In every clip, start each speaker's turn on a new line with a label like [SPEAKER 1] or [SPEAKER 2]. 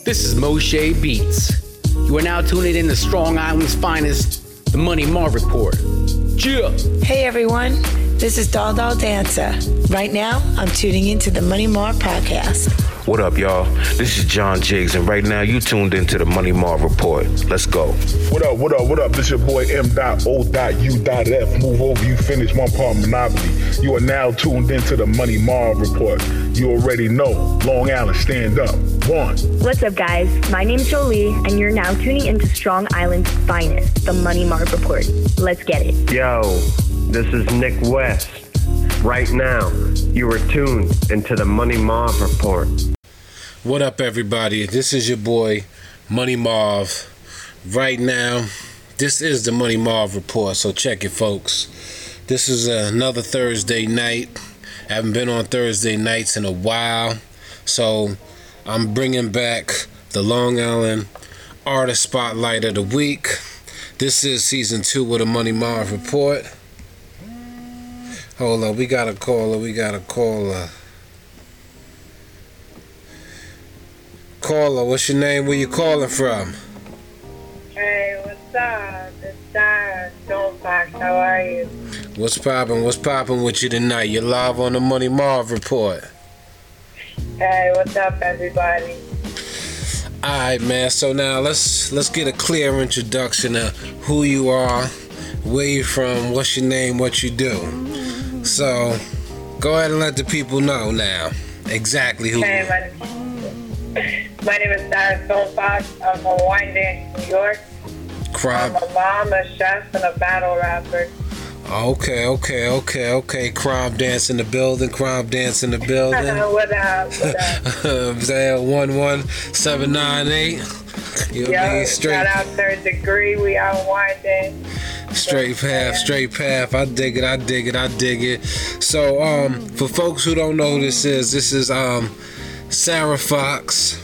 [SPEAKER 1] This is Moshe Beats. You are now tuning in to Strong Island's finest, the Money Marv Report. Chill.
[SPEAKER 2] Hey everyone, this is Doll Doll Dancer. Right now, I'm tuning into the Money Marv podcast.
[SPEAKER 3] What up, y'all? This is John Jiggs, and right now you tuned into the Money Marv Report. Let's go.
[SPEAKER 4] What up, what up, what up? This your boy M.O.U.F. Move over, you finish one part Monopoly. You are now tuned into the Money Marv Report. You already know. Long Island, stand up. One.
[SPEAKER 5] What's up, guys? My name's Jolie, and you're now tuning into Strong Island's finest, the Money Marv Report. Let's get it.
[SPEAKER 6] Yo, this is Nick West. Right now, you are tuned into the Money Marv Report.
[SPEAKER 7] What up, everybody? This is your boy, Money Marv. Right now, this is the Money Marv Report, so check it, folks. This is another Thursday night. I haven't been on Thursday nights in a while, so I'm bringing back the Long Island Artist Spotlight of the Week. This is season two of the Money Marv Report. Hold on, we got a caller. We got a caller. Caller, what's your name? Where you calling from?
[SPEAKER 8] Hey, what's up? It's Sarah Stonefox. How are you?
[SPEAKER 7] What's poppin'? What's poppin' with you tonight? You're live on the Money Marv Report.
[SPEAKER 8] Hey, what's up, everybody?
[SPEAKER 7] All right, man. So now let's let's get a clear introduction of who you are, where you from, what's your name, what you do. So go ahead and let the people know now exactly who.
[SPEAKER 8] Hey, my, my name is Sarah Stonefox. I'm from Wyandanch, New York.
[SPEAKER 7] Crab.
[SPEAKER 8] I'm a mom, a chef, and a battle rapper.
[SPEAKER 7] Okay, okay, okay, okay. Crime dance in the building. Crime dance in the building.
[SPEAKER 8] what up? What up?
[SPEAKER 7] One one seven nine eight. You know Straight,
[SPEAKER 8] shout out Third Degree. We out Wyandanch.
[SPEAKER 7] Straight path, straight path. I dig it. I dig it. I dig it. So, um, for folks who don't know who this is, this is um, Sarah Fox,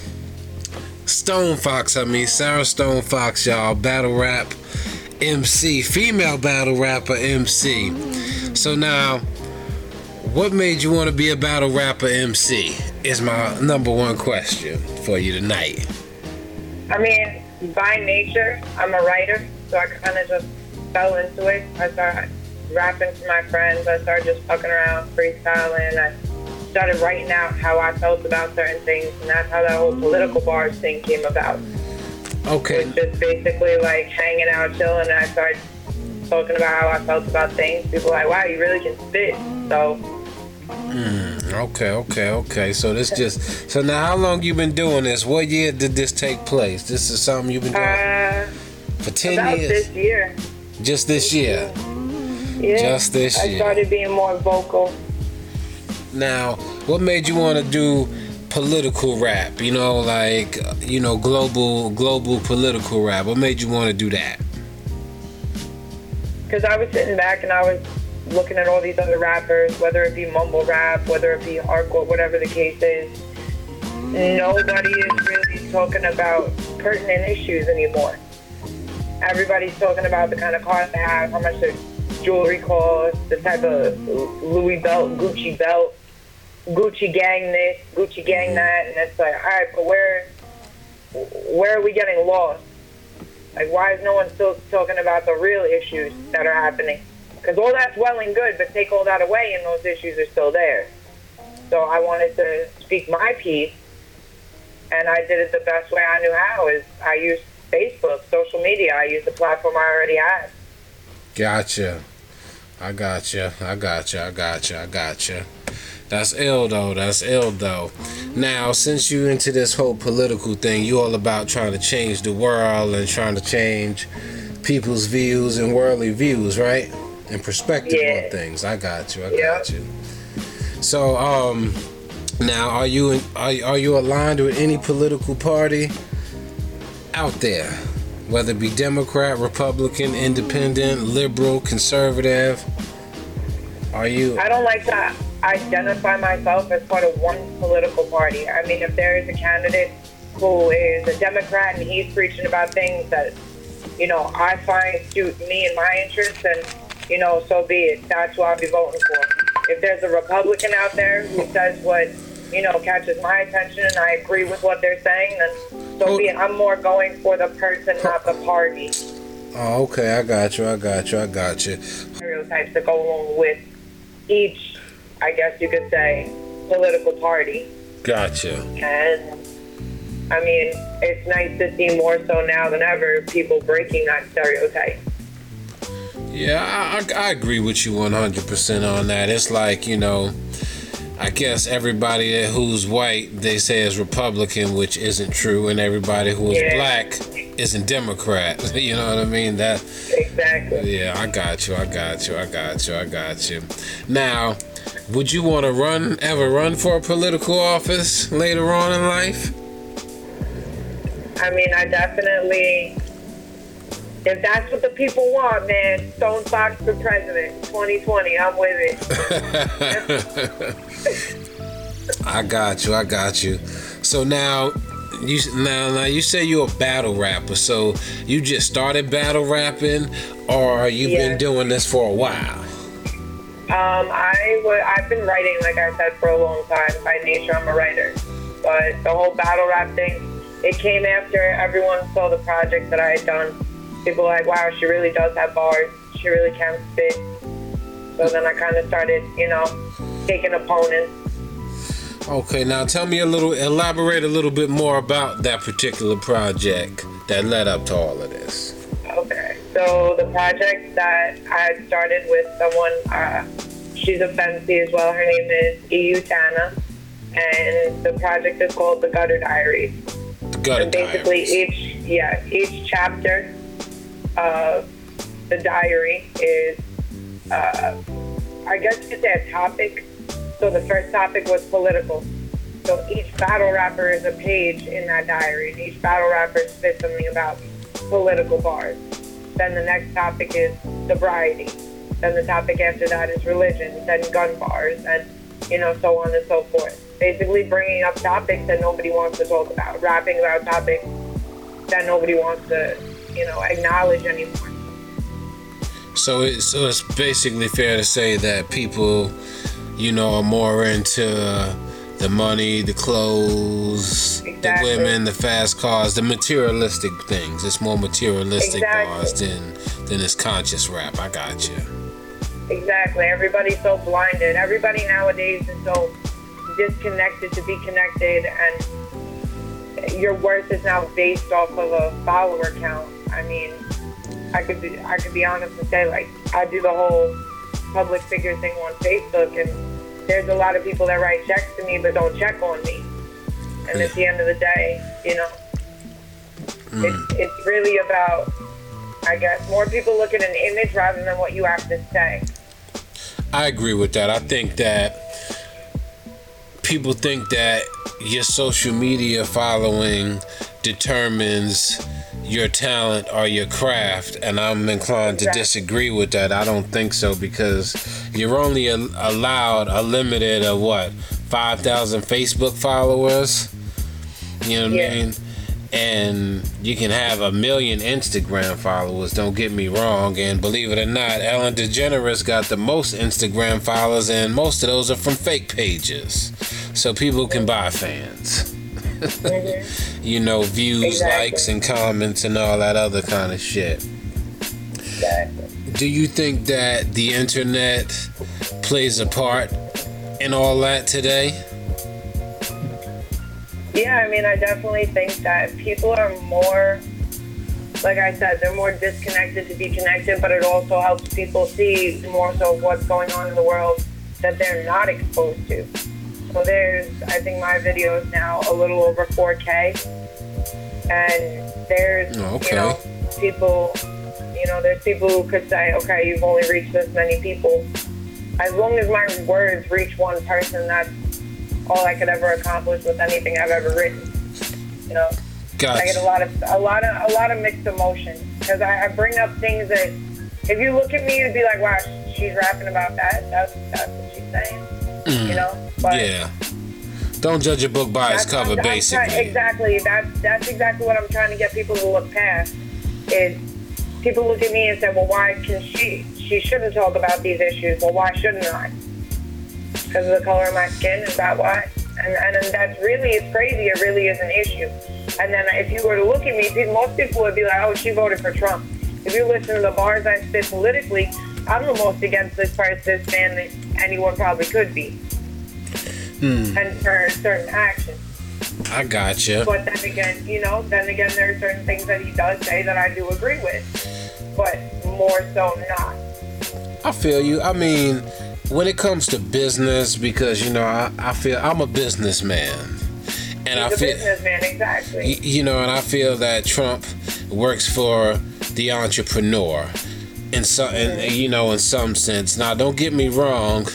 [SPEAKER 7] Stone Fox. I mean, Sarah Stone Fox, y'all. Battle rap MC, female battle rapper MC. So now, what made you want to be a battle rapper MC? Is my number one question for you tonight.
[SPEAKER 8] I mean, by nature, I'm a writer, so I kind of just fell into it. I started rapping to my friends. I started just fucking around, freestyling. I started writing out how I felt about certain things, and that's how that whole political bars thing came about.
[SPEAKER 7] Okay.
[SPEAKER 8] Was just basically like hanging out, chilling, and I started talking about how I felt about things. People were like, wow, you really can spit. So
[SPEAKER 7] Okay, okay, okay. So this just so now how long you been doing this? What year did this take place? This is something you've been doing
[SPEAKER 8] uh,
[SPEAKER 7] for ten
[SPEAKER 8] about
[SPEAKER 7] years.
[SPEAKER 8] this year,
[SPEAKER 7] Just this year.
[SPEAKER 8] yeah,
[SPEAKER 7] Just this
[SPEAKER 8] I
[SPEAKER 7] year.
[SPEAKER 8] I started being more vocal.
[SPEAKER 7] Now, what made you want to do political rap? You know, like you know, global global political rap. What made you want to do that?
[SPEAKER 8] because I was sitting back and I was looking at all these other rappers, whether it be mumble rap, whether it be hardcore, whatever the case is. Nobody is really talking about pertinent issues anymore. Everybody's talking about the kind of cars they have, how much their jewelry costs, the type of Louis belt, Gucci belt, Gucci gang this, Gucci gang mm-hmm. that, and it's like, all right, but where, where are we getting lost? Like, why is no one still talking about the real issues that are happening? Because all that's well and good, but take all that away, and those issues are still there. So I wanted to speak my piece, and I did it the best way I knew how. Is I used Facebook, social media. I use the platform I already had.
[SPEAKER 7] Gotcha. I gotcha. I gotcha. I gotcha. I gotcha. That's ill though. That's ill though. Now, since you into this whole political thing, you all about trying to change the world and trying to change people's views and worldly views, right? And perspective
[SPEAKER 8] Yeah.
[SPEAKER 7] on things. I got you. I
[SPEAKER 8] Yeah.
[SPEAKER 7] got you. So, um, now are you are are you aligned with any political party out there? Whether it be Democrat, Republican, Independent, Liberal, Conservative. Are you
[SPEAKER 8] I don't like to identify myself as part of one political party. I mean, if there is a candidate who is a Democrat and he's preaching about things that, you know, I find suit me and my interests, and, you know, so be it. That's who I'll be voting for. If there's a Republican out there who says what you know, catches my attention and I agree with what they're saying, then so be it. I'm more going for the person, not the party.
[SPEAKER 7] Oh, okay, I got you, I got you, I got you.
[SPEAKER 8] Stereotypes that go along with each, I guess you could say, political party.
[SPEAKER 7] Gotcha.
[SPEAKER 8] And I mean, it's nice to see more so now than ever people breaking that stereotype.
[SPEAKER 7] Yeah, I, I, I agree with you 100% on that. It's like, you know, I guess everybody who's white, they say is Republican, which isn't true, and everybody who is
[SPEAKER 8] Yeah.
[SPEAKER 7] black isn't Democrat. You know what I mean? That
[SPEAKER 8] Exactly.
[SPEAKER 7] Yeah, I got you. I got you. I got you. I got you. Now, would you want to run ever run for a political office later on in life?
[SPEAKER 8] I mean, I definitely, if that's what the people want, man, Stone Fox for president 2020, I'm with it.
[SPEAKER 7] I got you. I got you. So now, you now now you say you're a battle rapper. So you just started battle rapping, or you've been doing this for a while?
[SPEAKER 8] Um, I I've been writing, like I said, for a long time. By nature, I'm a writer. But the whole battle rap thing, it came after everyone saw the project that I had done. People were like, wow, she really does have bars. She really can spit. So then I kind of started, you know, taking opponents.
[SPEAKER 7] Okay, now tell me a little, elaborate a little bit more about that particular project that led up to all of this.
[SPEAKER 8] Okay. So the project that I started with someone, uh, she's a fancy as well. Her name is EU Tana. And the project is called The Gutter Diaries.
[SPEAKER 7] The Gutter
[SPEAKER 8] and basically
[SPEAKER 7] Diaries.
[SPEAKER 8] each yeah each chapter the diary is uh, I guess you could say a topic. So the first topic was political. So each battle rapper is a page in that diary, and each battle rapper spits something about political bars. Then the next topic is sobriety. Then the topic after that is religion, then gun bars, and you know so on and so forth. Basically, bringing up topics that nobody wants to talk about, rapping about topics that nobody wants to, you know, acknowledge anymore.
[SPEAKER 7] So, it, so it's basically fair to say that people, you know, are more into uh, the money, the clothes,
[SPEAKER 8] Exactly.
[SPEAKER 7] the women, the fast cars, the materialistic things. It's more materialistic
[SPEAKER 8] Exactly.
[SPEAKER 7] bars than than this conscious rap. I got you.
[SPEAKER 8] Exactly. Everybody's so blinded. Everybody nowadays is so disconnected to be connected, and your worth is now based off of a follower count. I mean, I could be, I could be honest and say like I do the whole public figure thing on Facebook, and there's a lot of people that write checks to me but don't check on me. And at the end of the day, you know, mm. it's it's really about, I guess, more people look at an image rather than what you have to say.
[SPEAKER 7] I agree with that. I think that people think that your social media following determines your talent or your craft, and I'm inclined to disagree with that. I don't think so because you're only a- allowed a limited of what 5,000 Facebook followers. You know what
[SPEAKER 8] Yeah.
[SPEAKER 7] I mean? And you can have a million Instagram followers, don't get me wrong. And believe it or not, Ellen DeGeneres got the most Instagram followers, and most of those are from fake pages. So people can buy fans. Mm-hmm. you know, views,
[SPEAKER 8] Exactly.
[SPEAKER 7] likes, and comments, and all that other kind of shit. Do you think that the internet plays a part in all that today?
[SPEAKER 8] Yeah, I mean, I definitely think that people are more, like I said, they're more disconnected to be connected, but it also helps people see more so what's going on in the world that they're not exposed to. So there's, I think my video is now a little over 4K, and there's,
[SPEAKER 7] Oh, okay.
[SPEAKER 8] you know, people, you know, there's people who could say, okay, you've only reached this many people. As long as my words reach one person, that's all I could ever accomplish with anything I've ever written. You know, I get a lot of a lot of a lot of mixed emotions because I, I bring up things that if you look at me, you'd be like, wow, she's rapping about that. That's that's what she's saying. You mm. know, but
[SPEAKER 7] Yeah. Don't judge a book by its cover,
[SPEAKER 8] I'm- I'm try-
[SPEAKER 7] basically.
[SPEAKER 8] exactly. That's that's exactly what I'm trying to get people to look past. Is people look at me and say, well, why can she? She shouldn't talk about these issues. Well, why shouldn't I? Because of the color of my skin. Is that why? And and, and that's really it's crazy. It really is an issue. And then if you were to look at me, most people would be like, "Oh, she voted for Trump." If you listen to the bars I spit politically, I'm the most against this person, this man that anyone probably could be, Hmm. and for certain actions.
[SPEAKER 7] I got you.
[SPEAKER 8] But then again, you know, then again, there are certain things that he does say that I do agree with, but more so not.
[SPEAKER 7] I feel you. I mean, when it comes to business, because you know, I, I feel I'm a businessman, and I
[SPEAKER 8] He's a
[SPEAKER 7] feel
[SPEAKER 8] businessman, exactly.
[SPEAKER 7] you know, and I feel that Trump works for the entrepreneur, in some, mm-hmm. and you know, in some sense. Now, don't get me wrong.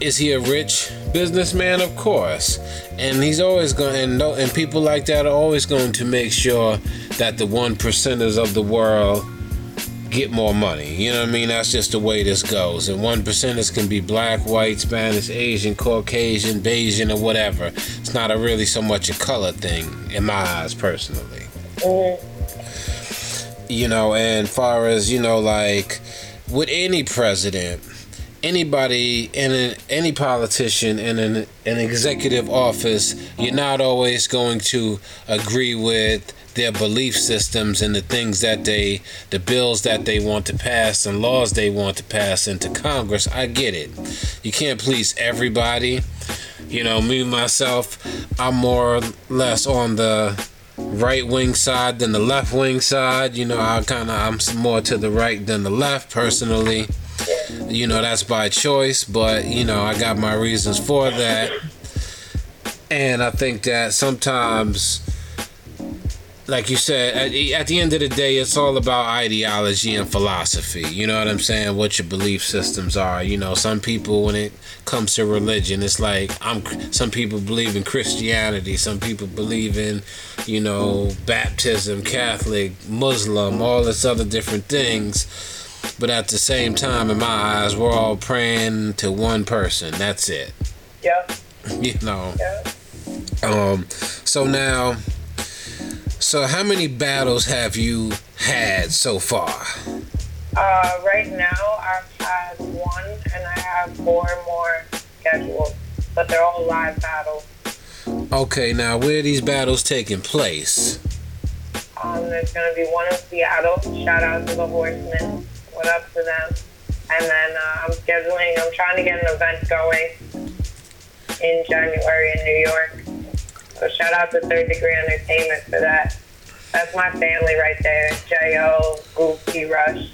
[SPEAKER 7] Is he a rich businessman? Of course, and he's always going, and no, and people like that are always going to make sure that the one percenters of the world get more money. You know what I mean? That's just the way this goes. And one percenters can be black, white, Spanish, Asian, Caucasian, Bayesian, or whatever. It's not a really so much a color thing in my eyes personally. You know, and far as you know, like with any president, anybody in an, any politician in an, an executive office, you're not always going to agree with their belief systems and the things that they, the bills that they want to pass and laws they want to pass into Congress. I get it. You can't please everybody. You know, me myself, I'm more or less on the right wing side than the left wing side. You know, I kind of I'm more to the right than the left personally. You know, that's by choice, but you know, I got my reasons for that. And I think that sometimes like you said, at, the end of the day, it's all about ideology and philosophy. You know what I'm saying? What your belief systems are. You know, some people, when it comes to religion, it's like I'm. Some people believe in Christianity. Some people believe in, you know, baptism, Catholic, Muslim, all this other different things. But at the same time, in my eyes, we're all praying to one person. That's it.
[SPEAKER 8] Yeah,
[SPEAKER 7] You know.
[SPEAKER 8] yeah.
[SPEAKER 7] Um. So now. So how many battles have you had so far?
[SPEAKER 8] Uh, right now, I've had one, and I have four more scheduled, but they're all live battles.
[SPEAKER 7] Okay, now where are these battles taking place?
[SPEAKER 8] Um, there's gonna be one in Seattle. Shout out to the Horsemen. What up to them? And then uh, I'm scheduling. I'm trying to get an event going in January in New York. So shout out to Third Degree Entertainment for that. That's my family right there. Jo, Goofy, Rush.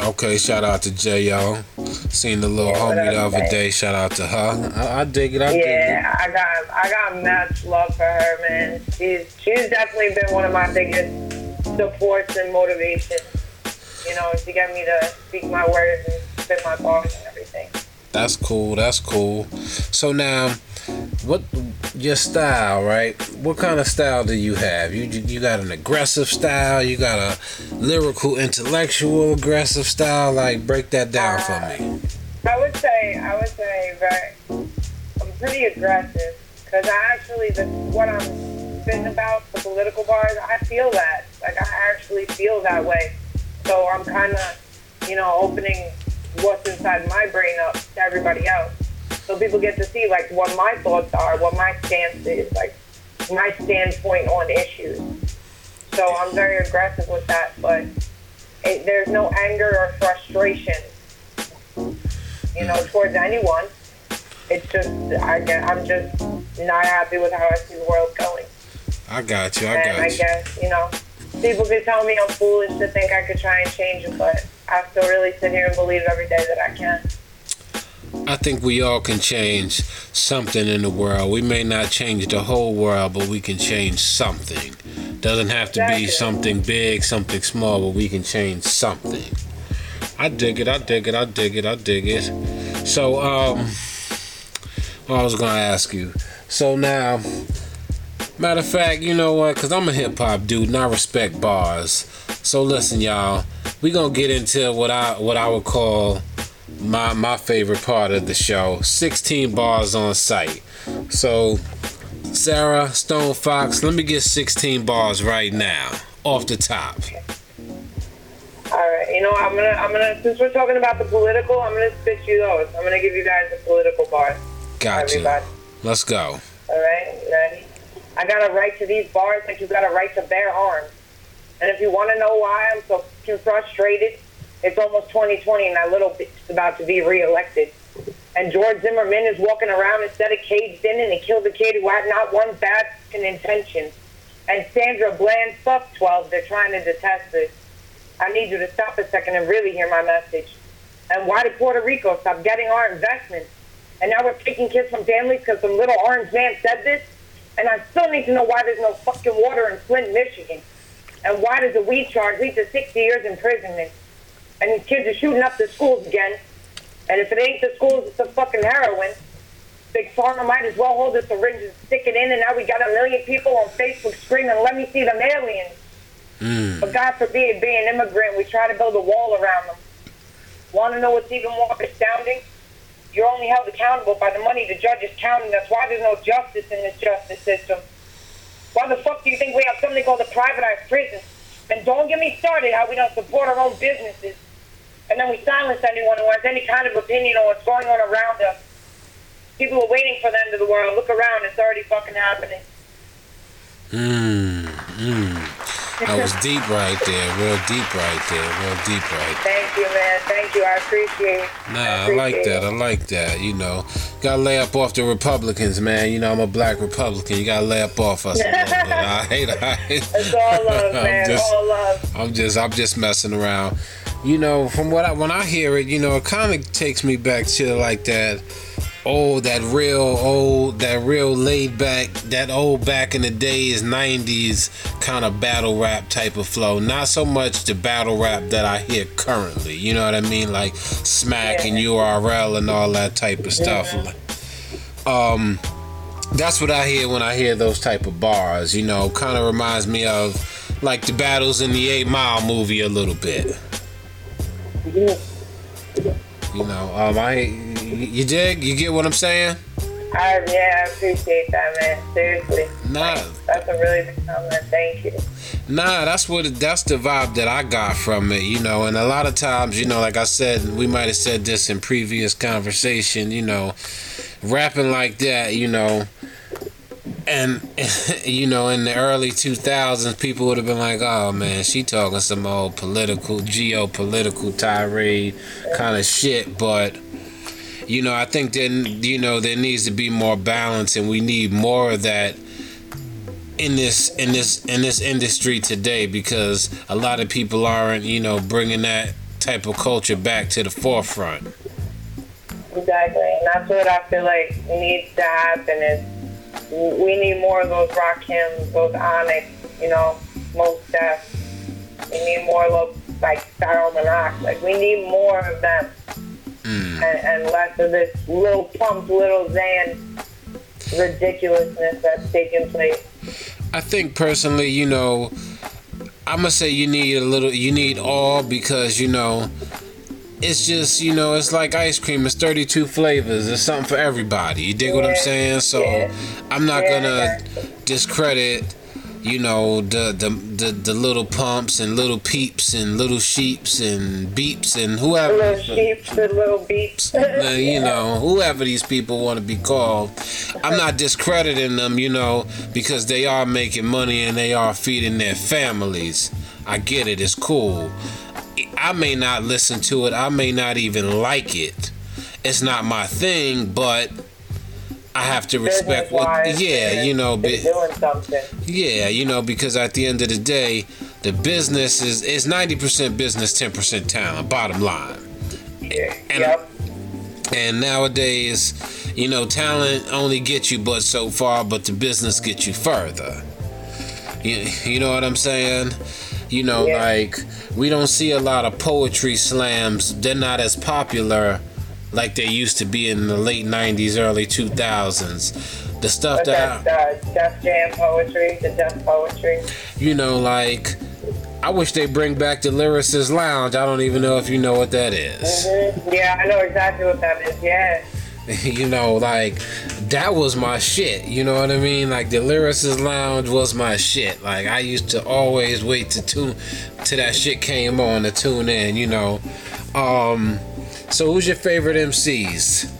[SPEAKER 7] Okay, shout out to J.O. Seen the little
[SPEAKER 8] Yeah,
[SPEAKER 7] homie the other
[SPEAKER 8] babe?
[SPEAKER 7] day. Shout out to her. I, I dig it. I dig it.
[SPEAKER 8] Yeah, I got I got much love for her, man. She's she's definitely been one of my biggest supports and motivations. You know, to get me to speak my words and spit my bars and everything.
[SPEAKER 7] That's cool. That's cool. So now, what your style, right? What kind of style do you have? You you got an aggressive style. You got a lyrical, intellectual, aggressive style. Like break that down for me.
[SPEAKER 8] Uh, I would say I would say very I'm pretty aggressive because I actually the what I'm spitting about the political bars I feel that like I actually feel that way. So I'm kind of you know opening what's inside my brain up to everybody else. So people get to see like what my thoughts are, what my stance is, like my standpoint on issues. So I'm very aggressive with that, but it, there's no anger or frustration you know, towards anyone. It's just I get, I'm just not happy with how I see the world going.
[SPEAKER 7] I got you. I
[SPEAKER 8] and I
[SPEAKER 7] got you.
[SPEAKER 8] guess, you know, people could tell me I'm foolish to think I could try and change it, but I still really sit here and believe every day that I can.
[SPEAKER 7] I think we all can change something in the world. We may not change the whole world, but we can change something. Doesn't have to be something big, something small, but we can change something. I dig it. I dig it. I dig it. I dig it. So, um, I was gonna ask you. So now, matter of fact, you know what? Cause I'm a hip hop dude, and I respect bars. So listen, y'all. We gonna get into what I what I would call my my favorite part of the show 16 bars on site so sarah stone fox let me get 16 bars right now off the top
[SPEAKER 8] All right, you know, I'm gonna, I'm gonna, since we're talking about the political, I'm gonna spit you those. I'm gonna give you guys the political bars.
[SPEAKER 7] gotcha
[SPEAKER 8] Everybody.
[SPEAKER 7] let's go All
[SPEAKER 8] right, ready? I got a right to these bars like you got a right to bear arms. And if you want to know why I'm so frustrated, it's almost 2020 and that little bitch is about to be reelected. And George Zimmerman is walking around instead of caged in and he killed a kid who had not one bad intention. And Sandra Bland, fuck 12, they're trying to detest this. I need you to stop a second and really hear my message. And why did Puerto Rico stop getting our investments? And now we're taking kids from families because some little orange man said this? And I still need to know why there's no fucking water in Flint, Michigan. And why does the weed charge lead to 60 years imprisonment? And these kids are shooting up the schools again. And if it ain't the schools, it's the fucking heroin. Big Pharma might as well hold the syringe and stick it in, and now we got a million people on Facebook screaming, let me see them aliens. Hmm. But God forbid, being an immigrant, we try to build a wall around them. Want to know what's even more astounding? You're only held accountable by the money the judge is counting. that's why there's no justice in this justice system. Why the fuck do you think we have something called a privatized prison? And don't get me started how we don't support our own businesses. And then we silence anyone who has any kind of opinion on what's going on around us. People are waiting for the end of the world. Look around, it's already fucking happening.
[SPEAKER 7] Mmm, mmm. That was deep right there, real deep right there, real deep right
[SPEAKER 8] Thank you, man. Thank you. I appreciate
[SPEAKER 7] Nah, I like that. I like that. You know, gotta lay up off the Republicans, man. You know, I'm a black Republican. You gotta lay up off us a little. I hate it.
[SPEAKER 8] It's all love, man.
[SPEAKER 7] I'm just,
[SPEAKER 8] all love.
[SPEAKER 7] I'm just, I'm just messing around. You know, from what I when I hear it, you know, it kind of takes me back to like that old, that real old, that real laid back, that old back in the days, '90s kind of battle rap type of flow. Not so much the battle rap that I hear currently. You know what I mean, like Smack and URL and all that type of stuff. Um, that's what I hear when I hear those type of bars. You know, kind of reminds me of like the battles in the Eight Mile movie a little bit. You know, um, I you dig? You get what I'm saying?
[SPEAKER 8] I, yeah, I appreciate that, man. Seriously.
[SPEAKER 7] Nah,
[SPEAKER 8] That's a really big compliment. Thank you.
[SPEAKER 7] nah, that's what that's the vibe that I got from it, you know. And a lot of times, you know, like I said, we might have said this in previous conversation, you know, rapping like that, you know, and you know, in the early 2000s, people would have been like, "Oh man, she talking some old political, geopolitical tirade kind of shit," but you know, I think then you know there needs to be more balance, and we need more of that in this in this in this industry today because a lot of people aren't you know bringing that type of culture back to the forefront.
[SPEAKER 8] Exactly. And that's what I feel like needs to happen is we need more of those Rakims, those onyx, you know, Mos Def. We need more of those, like Pharoahe Monch. Like we need more of them. Hmm. And, and less of this Lil Pump, Lil Xan ridiculousness that's taking place.
[SPEAKER 7] I think personally, you know, I'm gonna say you need a little, you need all because you know, it's just you know, it's like ice cream. It's 32 flavors. It's something for everybody. You dig what I'm saying? So
[SPEAKER 8] yeah.
[SPEAKER 7] I'm not
[SPEAKER 8] Yeah,
[SPEAKER 7] gonna discredit. You know the, the the the Lil Pumps and Lil Peeps and little sheeps and beeps and whoever.
[SPEAKER 8] Little sheeps and little beeps.
[SPEAKER 7] You know, whoever these people want to be called. I'm not discrediting them, you know, because they are making money and they are feeding their families. I get it, it's cool. I may not listen to it, I may not even like it. It's not my thing, but I have to respect what, yeah, you know, be, yeah, you know, because at the end of the day, the business is is 90% business, 10% talent, bottom line. And
[SPEAKER 8] yep.
[SPEAKER 7] and nowadays, you know, talent only gets you but so far, but the business gets you further. You, you know what I'm saying? You know,
[SPEAKER 8] Yeah.
[SPEAKER 7] like we don't see a lot of poetry slams. They're not as popular like they used to be in the late 90s, early 2000s. The stuff
[SPEAKER 8] But
[SPEAKER 7] that
[SPEAKER 8] that's uh, Def Jam poetry, the Def poetry.
[SPEAKER 7] You know, like I wish they bring back the Lyricist Lounge. I don't even know if you know what that is.
[SPEAKER 8] Mhm. Yeah, I know exactly what that is. Yeah.
[SPEAKER 7] you know, like that was my shit. You know what I mean? Like the Lyricist Lounge was my shit. Like I used to always wait to tune till that shit came on to tune in. You know. Um. So who's your favorite MCs?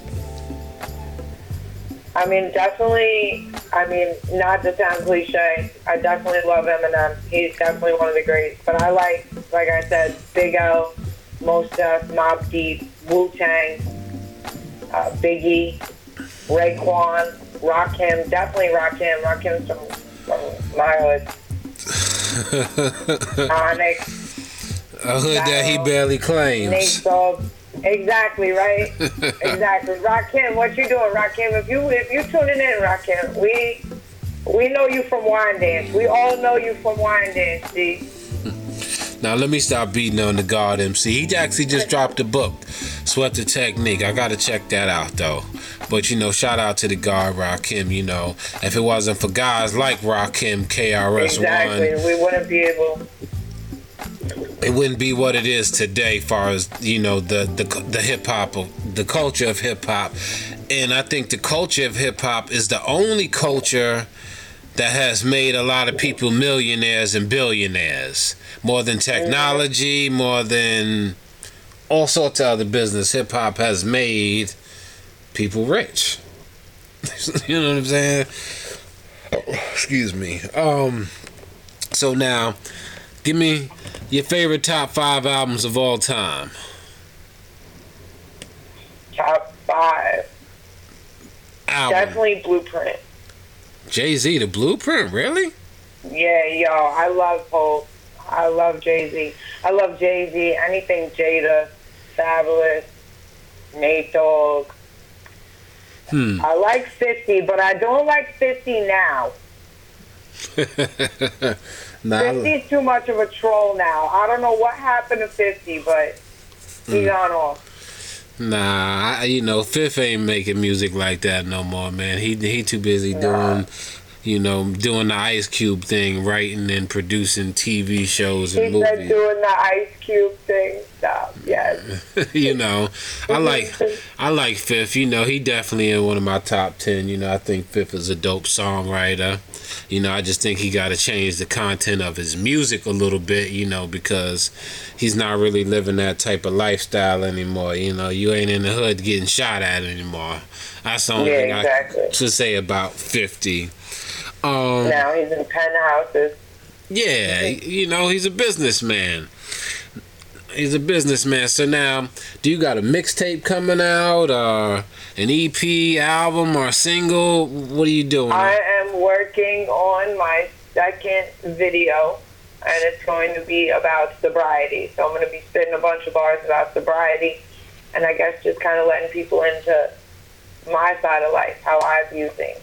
[SPEAKER 8] I mean, definitely. I mean, not to sound cliche, I definitely love Eminem. He's definitely one of the greats. But I like, like I said, Big L, Mos Def, Mobb Deep, Wu Tang, uh, Biggie, Raekwon, Rakim. Definitely Rakim. Rakim's from, from my hood. Onyx.
[SPEAKER 7] A hood that he barely claims.
[SPEAKER 8] Exactly right. exactly. Rakim, what you doing, Rakim? If you if you tuning in, Rakim, we we know you from Wyandanch. We all know you from Wyandanch, G.
[SPEAKER 7] Now let me stop beating on the God MC. He actually just dropped a book, Sweat the Technique. I gotta check that out though. But you know, shout out to the God Rakim. You know, if it wasn't for guys like Rakim, KRS
[SPEAKER 8] Exactly.
[SPEAKER 7] One,
[SPEAKER 8] We wouldn't be able.
[SPEAKER 7] it wouldn't be what it is today. Far as you know, the the the hip hop, the culture of hip hop, and I think the culture of hip hop is the only culture that has made a lot of people millionaires and billionaires. More than technology, more than all sorts of other business. Hip hop has made people rich. you know what I'm saying? Excuse me. Um. So now, give me your favorite top five albums of all time.
[SPEAKER 8] Top five.
[SPEAKER 7] Album.
[SPEAKER 8] Definitely Blueprint.
[SPEAKER 7] Jay Z, the Blueprint. Really?
[SPEAKER 8] Yeah, yo, I love Hov. I love Jay Z. I love Jay Z. Anything Jada, Fabolous, Nate Dogg.
[SPEAKER 7] Hmm.
[SPEAKER 8] I like 50, but I don't like 50 now.
[SPEAKER 7] nah, I-
[SPEAKER 8] 50's too much of a troll now. I don't know what happened to 50, but
[SPEAKER 7] Hmm.
[SPEAKER 8] he gone off.
[SPEAKER 7] Nah, I, you know, Fifth ain't making music like that no more, man. He he too busy doing, you know, doing the Ice Cube thing, writing and producing TV shows and
[SPEAKER 8] said
[SPEAKER 7] movies.
[SPEAKER 8] doing the Ice Cube thing. Stop. Yes.
[SPEAKER 7] you know, I like I like Fifth. You know, he definitely in one of my top ten. You know, I think Fifth is a dope songwriter. You know, I just think he got to change the content of his music a little bit. You know, because he's not really living that type of lifestyle anymore. You know, you ain't in the hood getting shot at anymore. That's the only
[SPEAKER 8] Yeah,
[SPEAKER 7] thing
[SPEAKER 8] exactly.
[SPEAKER 7] I should say about Fifty. Um,
[SPEAKER 8] Now he's in penthouses.
[SPEAKER 7] yeah, you know, he's a businessman. He's a businessman. So now, do you got a mixtape coming out, or an EP, album, or single? What are you doing?
[SPEAKER 8] I am working on my second video, and it's going to be about sobriety. So I'm going to be spitting a bunch of bars about sobriety, and I guess just kind of letting people into my side of life, how I view things.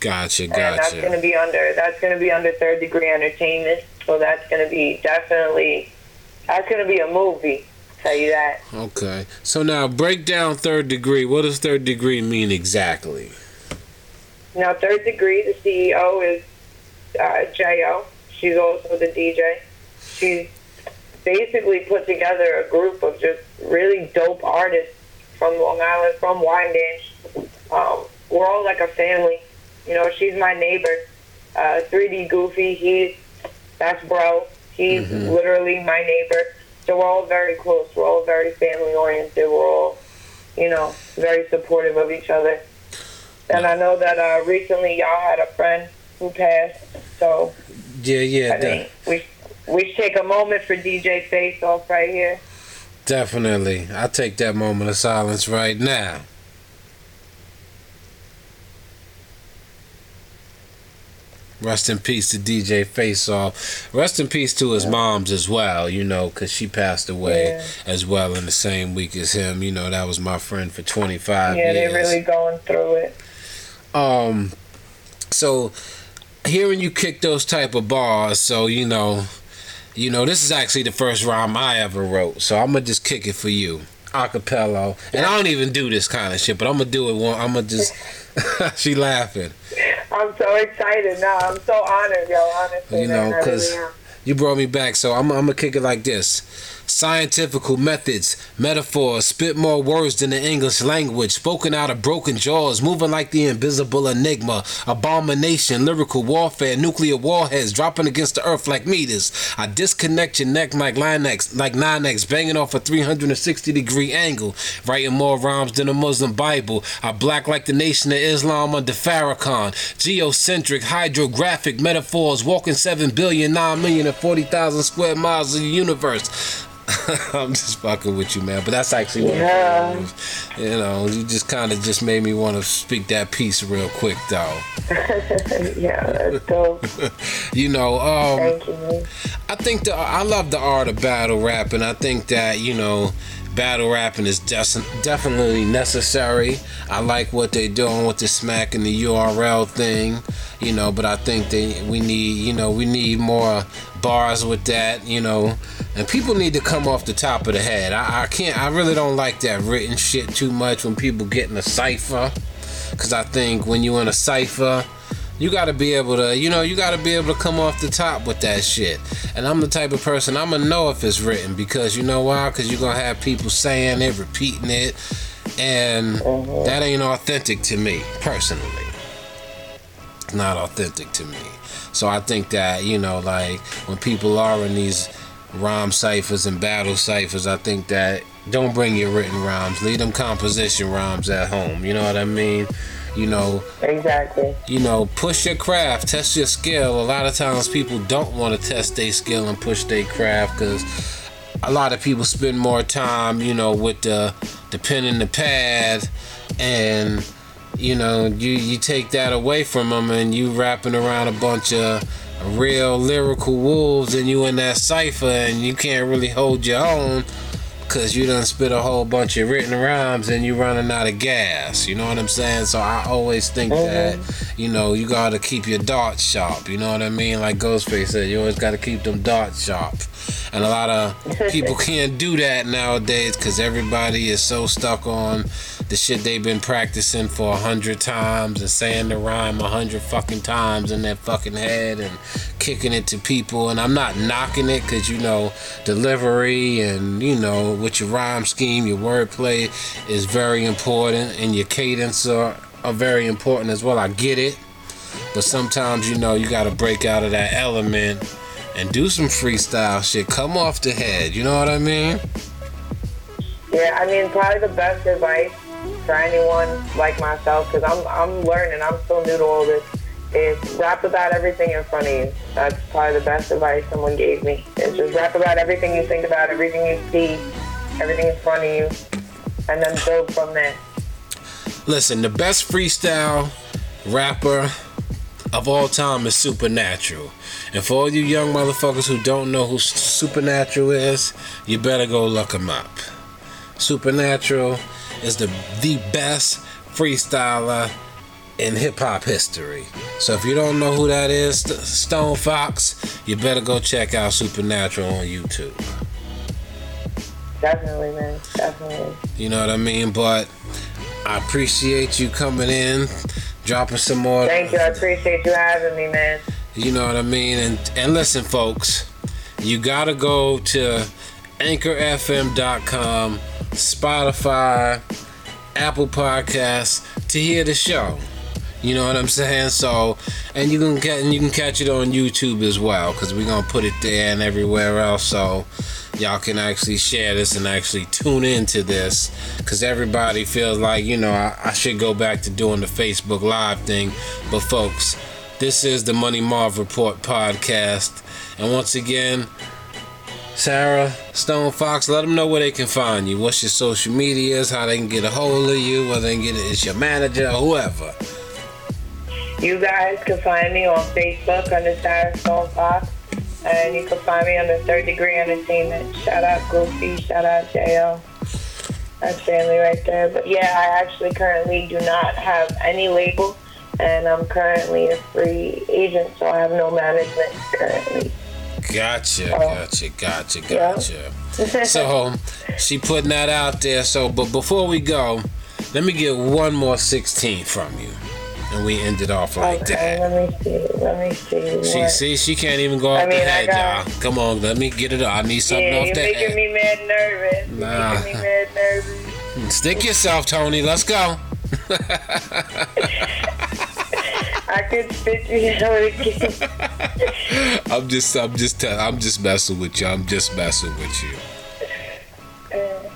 [SPEAKER 7] Gotcha,
[SPEAKER 8] And that's going to be under that's going to be under Third Degree Entertainment. So that's going to be definitely that's going to be a movie. Tell you that.
[SPEAKER 7] Okay. So now, break down third degree. What does third degree mean exactly?
[SPEAKER 8] Now, Third Degree, the CEO is uh, Jo. She's also the DJ. She's basically put together a group of just really dope artists from Long Island, from Wyandanch. Um, we're all like a family. You know, she's my neighbor. Uh, 3D Goofy, he's that's bro. He's literally my neighbor. So we're all very close. We're all very family oriented. We're all, you know, very supportive of each other. And I know that uh, recently y'all had a friend who passed. So
[SPEAKER 7] Yeah, yeah,
[SPEAKER 8] I think we we should take a moment for DJ Face Off right here.
[SPEAKER 7] definitely. I take that moment of silence right now. Rest in peace to DJ Face Off. Rest in peace to his moms as well, you know, because she passed away
[SPEAKER 8] Yeah.
[SPEAKER 7] as well in the same week as him. You know, that was my friend for 25
[SPEAKER 8] yeah,
[SPEAKER 7] years.
[SPEAKER 8] they're really going through it.
[SPEAKER 7] Um, so hearing you kick those type of bars, so you know, you know, this is actually the first rhyme I ever wrote. So I'm gonna just kick it for you, acapella. And I don't even do this kind of shit, but I'm gonna do it one. I'm gonna just. she laughing.
[SPEAKER 8] I'm so excited now. I'm so honored, yo. Honestly,
[SPEAKER 7] You know, because
[SPEAKER 8] really.
[SPEAKER 7] You brought me back, so I'm, I'm gonna kick it like this. Scientifical methods, metaphors, spit more words than the English language, spoken out of broken jaws, moving like the invisible enigma, abomination, lyrical warfare, nuclear warheads dropping against the earth like meters. I disconnect your neck like Linex, like 9x, banging off a 360 degree angle, writing more rhymes than a Muslim Bible. I black like the nation of Islam under Farrakhan, geocentric, hydrographic metaphors, walking 7 billion, 9 million, and 40,000 square miles of the universe. I'm just fucking with you, man. But that's actually what
[SPEAKER 8] Yeah.
[SPEAKER 7] You know, you just kind of just made me want to speak that piece real quick, though.
[SPEAKER 8] yeah, that's dope.
[SPEAKER 7] You know, um,
[SPEAKER 8] Thank you.
[SPEAKER 7] I think the I love the art of battle rap, and I think that you know, battle rapping is des- definitely necessary. I like what they're doing with the smack and the URL thing, you know. But I think they we need you know we need more bars with that, you know. And people need to come off the top of the head. I, I can't. I really don't like that written shit too much when people get in a cipher, because I think when you're in a cipher you gotta be able to, you know, you gotta be able to come off the top with that shit. And I'm the type of person I'm gonna know if it's written because you know why? Because you're gonna have people saying it, repeating it, and uh-huh. that ain't authentic to me personally. Not authentic to me. So I think that you know, like when people are in these rhyme ciphers and battle ciphers, I think that don't bring your written rhymes. Leave them composition rhymes at home. You know what I mean? You know,
[SPEAKER 8] Exactly.
[SPEAKER 7] you know, push your craft, test your skill. A lot of times people don't want to test their skill and push their craft because a lot of people spend more time, you know, with the the pen and the pad, and you know, you you take that away from them, and you wrapping around a bunch of real lyrical wolves, and you in that cipher, and you can't really hold your own. Cause you done spit a whole bunch of written rhymes and you running out of gas. You know what I'm saying? So I always think uh-huh. that, you know, you gotta keep your darts sharp. You know what I mean? Like Ghostface said, you always gotta keep them darts sharp. And a lot of people can't do that nowadays because everybody is so stuck on the shit they've been practicing for a hundred times and saying the rhyme a hundred fucking times in their fucking head and kicking it to people. And I'm not knocking it because, you know, delivery and, you know, with your rhyme scheme, your wordplay is very important and your cadence are, are very important as well. I get it. But sometimes, you know, you got to break out of that element and do some freestyle shit. Come off the head. You know what I mean?
[SPEAKER 8] Yeah, I mean, probably the best advice for anyone like myself, because I'm I'm learning, I'm still new to all this, is rap about everything in front of you. That's probably the best advice someone gave me. Is just rap about everything you think about, everything you see, everything in front of you, and then build from there.
[SPEAKER 7] Listen, the best freestyle rapper of all time is Supernatural. And for all you young motherfuckers who don't know who Supernatural is, you better go look him up. Supernatural is the the best freestyler in hip hop history. So if you don't know who that is, Stone Fox, you better go check out Supernatural on YouTube.
[SPEAKER 8] Definitely, man. Definitely.
[SPEAKER 7] You know what I mean? But I appreciate you coming in, dropping some more.
[SPEAKER 8] Thank you. I appreciate you having me, man.
[SPEAKER 7] You know what I mean? And and listen, folks, you gotta go to anchorfm.com, Spotify, Apple Podcasts to hear the show. You know what I'm saying? So, and you can get and you can catch it on YouTube as well because we're gonna put it there and everywhere else. So y'all can actually share this and actually tune into this because everybody feels like you know I, I should go back to doing the Facebook Live thing, but folks, this is the Money Marv Report podcast, and once again. Sarah Stone Fox, let them know where they can find you. What's your social medias? How they can get a hold of you? Whether they can get it, it's your manager, or whoever.
[SPEAKER 8] You guys can find me on Facebook under Sarah Stone Fox. And you can find me under Third Degree Entertainment. Shout out Goofy, shout out JL. That's family right there. But yeah, I actually currently do not have any label. And I'm currently a free agent, so I have no management currently.
[SPEAKER 7] Gotcha,
[SPEAKER 8] Oh.
[SPEAKER 7] gotcha, gotcha,
[SPEAKER 8] Yeah.
[SPEAKER 7] gotcha. So um, she putting that out there. So, but before we go, let me get one more 16 from you. and we end it off like
[SPEAKER 8] okay,
[SPEAKER 7] that.
[SPEAKER 8] let me see. Let me see.
[SPEAKER 7] She
[SPEAKER 8] what-
[SPEAKER 7] see she can't even go off
[SPEAKER 8] I mean,
[SPEAKER 7] the head,
[SPEAKER 8] got-
[SPEAKER 7] y'all. Come on, let me get it up. I need something
[SPEAKER 8] yeah,
[SPEAKER 7] off
[SPEAKER 8] you're
[SPEAKER 7] the
[SPEAKER 8] making
[SPEAKER 7] head.
[SPEAKER 8] me mad nervous. You're
[SPEAKER 7] Nah.
[SPEAKER 8] making me mad nervous.
[SPEAKER 7] Stick yourself, Tony. Let's go.
[SPEAKER 8] I could spit you again.
[SPEAKER 7] I'm just, I'm just, tell, I'm just messing with you. I'm just messing with you.
[SPEAKER 8] Uh,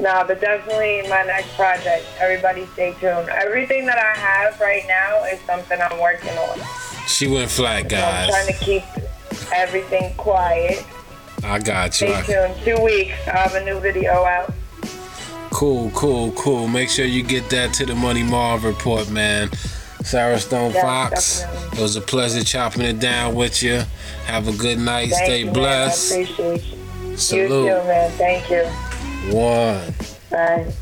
[SPEAKER 8] Nah, but definitely my next project. Everybody stay tuned. Everything that I have right now is something I'm working on.
[SPEAKER 7] She went flat, guys.
[SPEAKER 8] I'm
[SPEAKER 7] guys.
[SPEAKER 8] trying to keep everything quiet.
[SPEAKER 7] I got you.
[SPEAKER 8] Stay tuned. Two weeks, I have a new video out.
[SPEAKER 7] Cool, cool, cool. Make sure you get that to the Money Marv report, man. Sarah Stone
[SPEAKER 8] Yeah,
[SPEAKER 7] Fox.
[SPEAKER 8] definitely.
[SPEAKER 7] It was a pleasure chopping it down with you. Have a good night.
[SPEAKER 8] Thank
[SPEAKER 7] Stay
[SPEAKER 8] you,
[SPEAKER 7] blessed.
[SPEAKER 8] Man. I appreciate you. You
[SPEAKER 7] Salute.
[SPEAKER 8] too, man. Thank you.
[SPEAKER 7] One.
[SPEAKER 8] Bye.